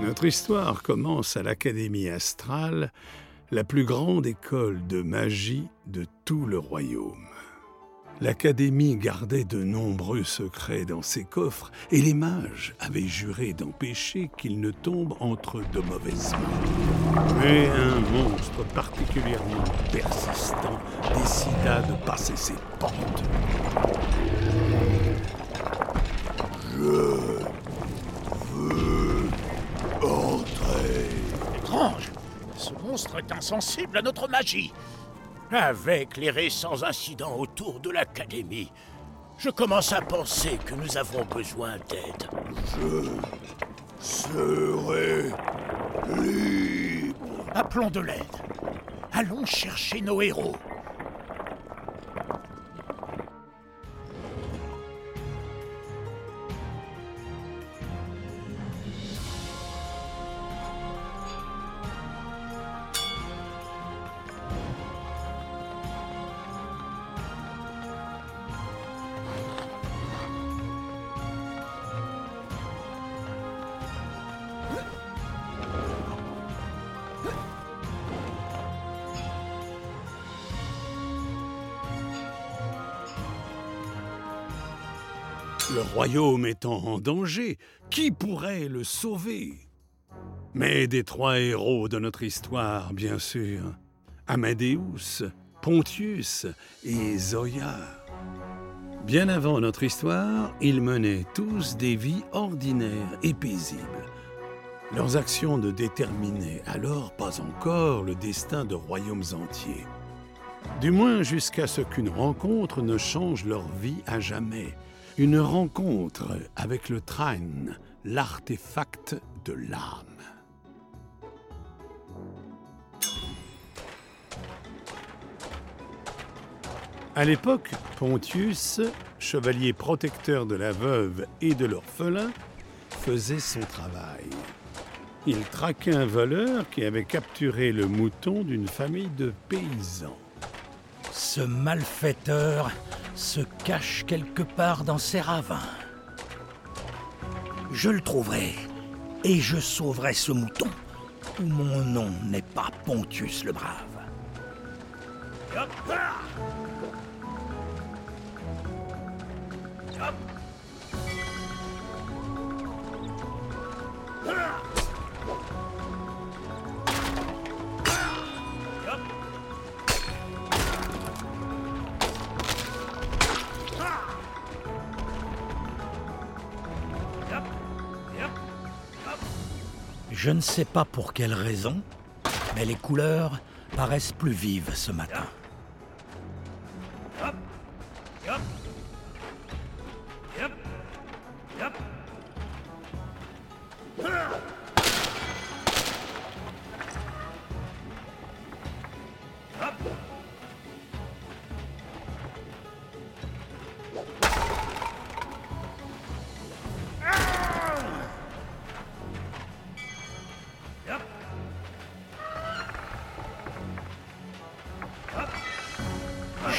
Notre histoire commence à l'Académie astrale, la plus grande école de magie de tout le royaume. L'Académie gardait de nombreux secrets dans ses coffres et les mages avaient juré d'empêcher qu'ils ne tombent entre de mauvaises mains. Mais un monstre particulièrement persistant décida de passer ses portes. Monstre est insensible à notre magie avec les récents incidents autour de l'Académie, je commence à penser que nous avons besoin d'aide. Je serai libre. Appelons de l'aide. Allons chercher nos héros. Le royaume étant en danger, qui pourrait le sauver? Mais des trois héros de notre histoire, bien sûr, Amadeus, Pontius et Zoya. Bien avant notre histoire, ils menaient tous des vies ordinaires et paisibles. Leurs actions ne déterminaient alors pas encore le destin de royaumes entiers. Du moins jusqu'à ce qu'une rencontre ne change leur vie à jamais. Une rencontre avec le Train, l'artefact de l'âme. À l'époque, Pontius, chevalier protecteur de la veuve et de l'orphelin, faisait son travail. Il traquait un voleur qui avait capturé le mouton d'une famille de paysans. Ce malfaiteur se cache quelque part dans ces ravins. Je le trouverai et je sauverai ce mouton, où mon nom n'est pas Pontius le Brave. Je ne sais pas pour quelle raison, mais les couleurs paraissent plus vives ce matin.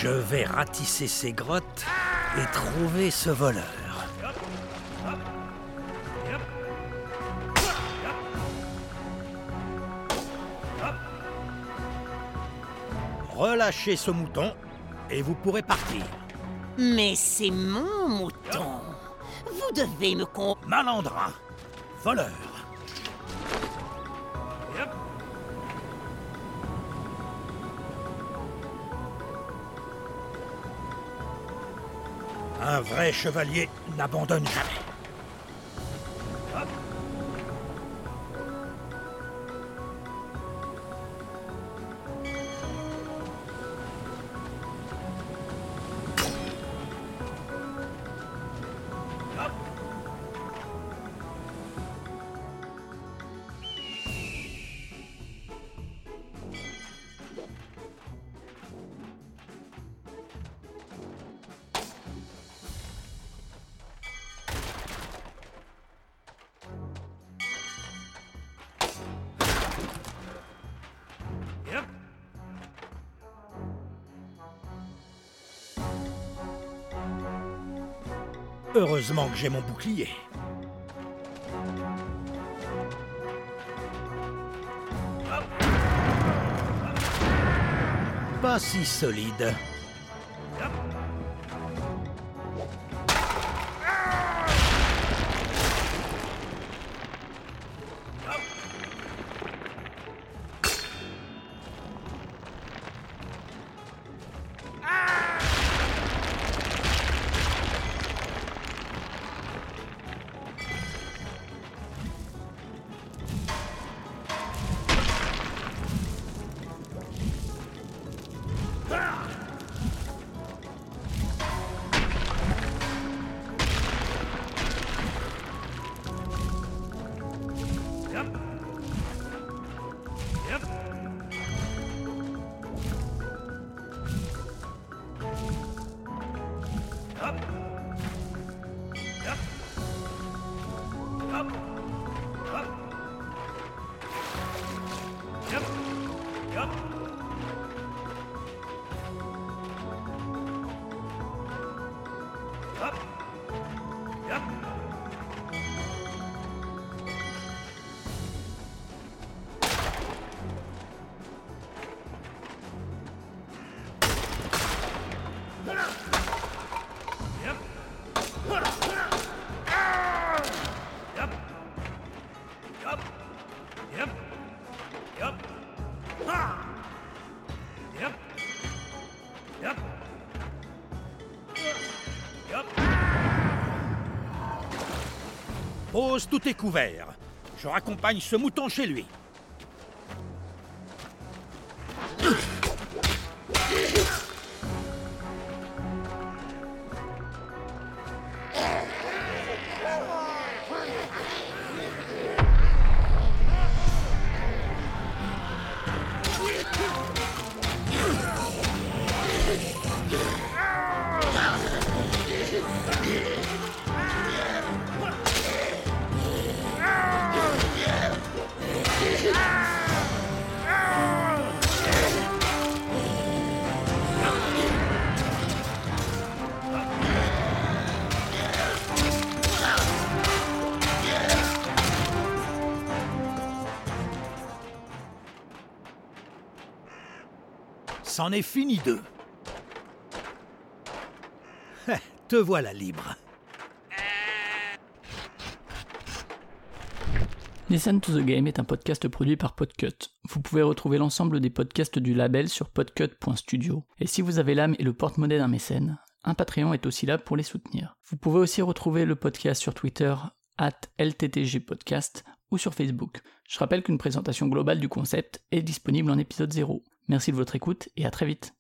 Je vais ratisser ces grottes et trouver ce voleur. Relâchez ce mouton et vous pourrez partir. Mais c'est mon mouton. Vous devez me con... Malandrin, voleur. Un vrai chevalier n'abandonne jamais. Heureusement que j'ai mon bouclier. Pas si solide. Ah! Pose, tout est couvert. Je raccompagne ce mouton chez lui. C'en est fini d'eux. Te voilà libre. Listen to the Game est un podcast produit par Podcut. Vous pouvez retrouver l'ensemble des podcasts du label sur podcut.studio. Et si vous avez l'âme et le porte-monnaie d'un mécène, un Patreon est aussi là pour les soutenir. Vous pouvez aussi retrouver le podcast sur Twitter, at LTTG Podcast, ou sur Facebook. Je rappelle qu'une présentation globale du concept est disponible en épisode 0. Merci de votre écoute et à très vite.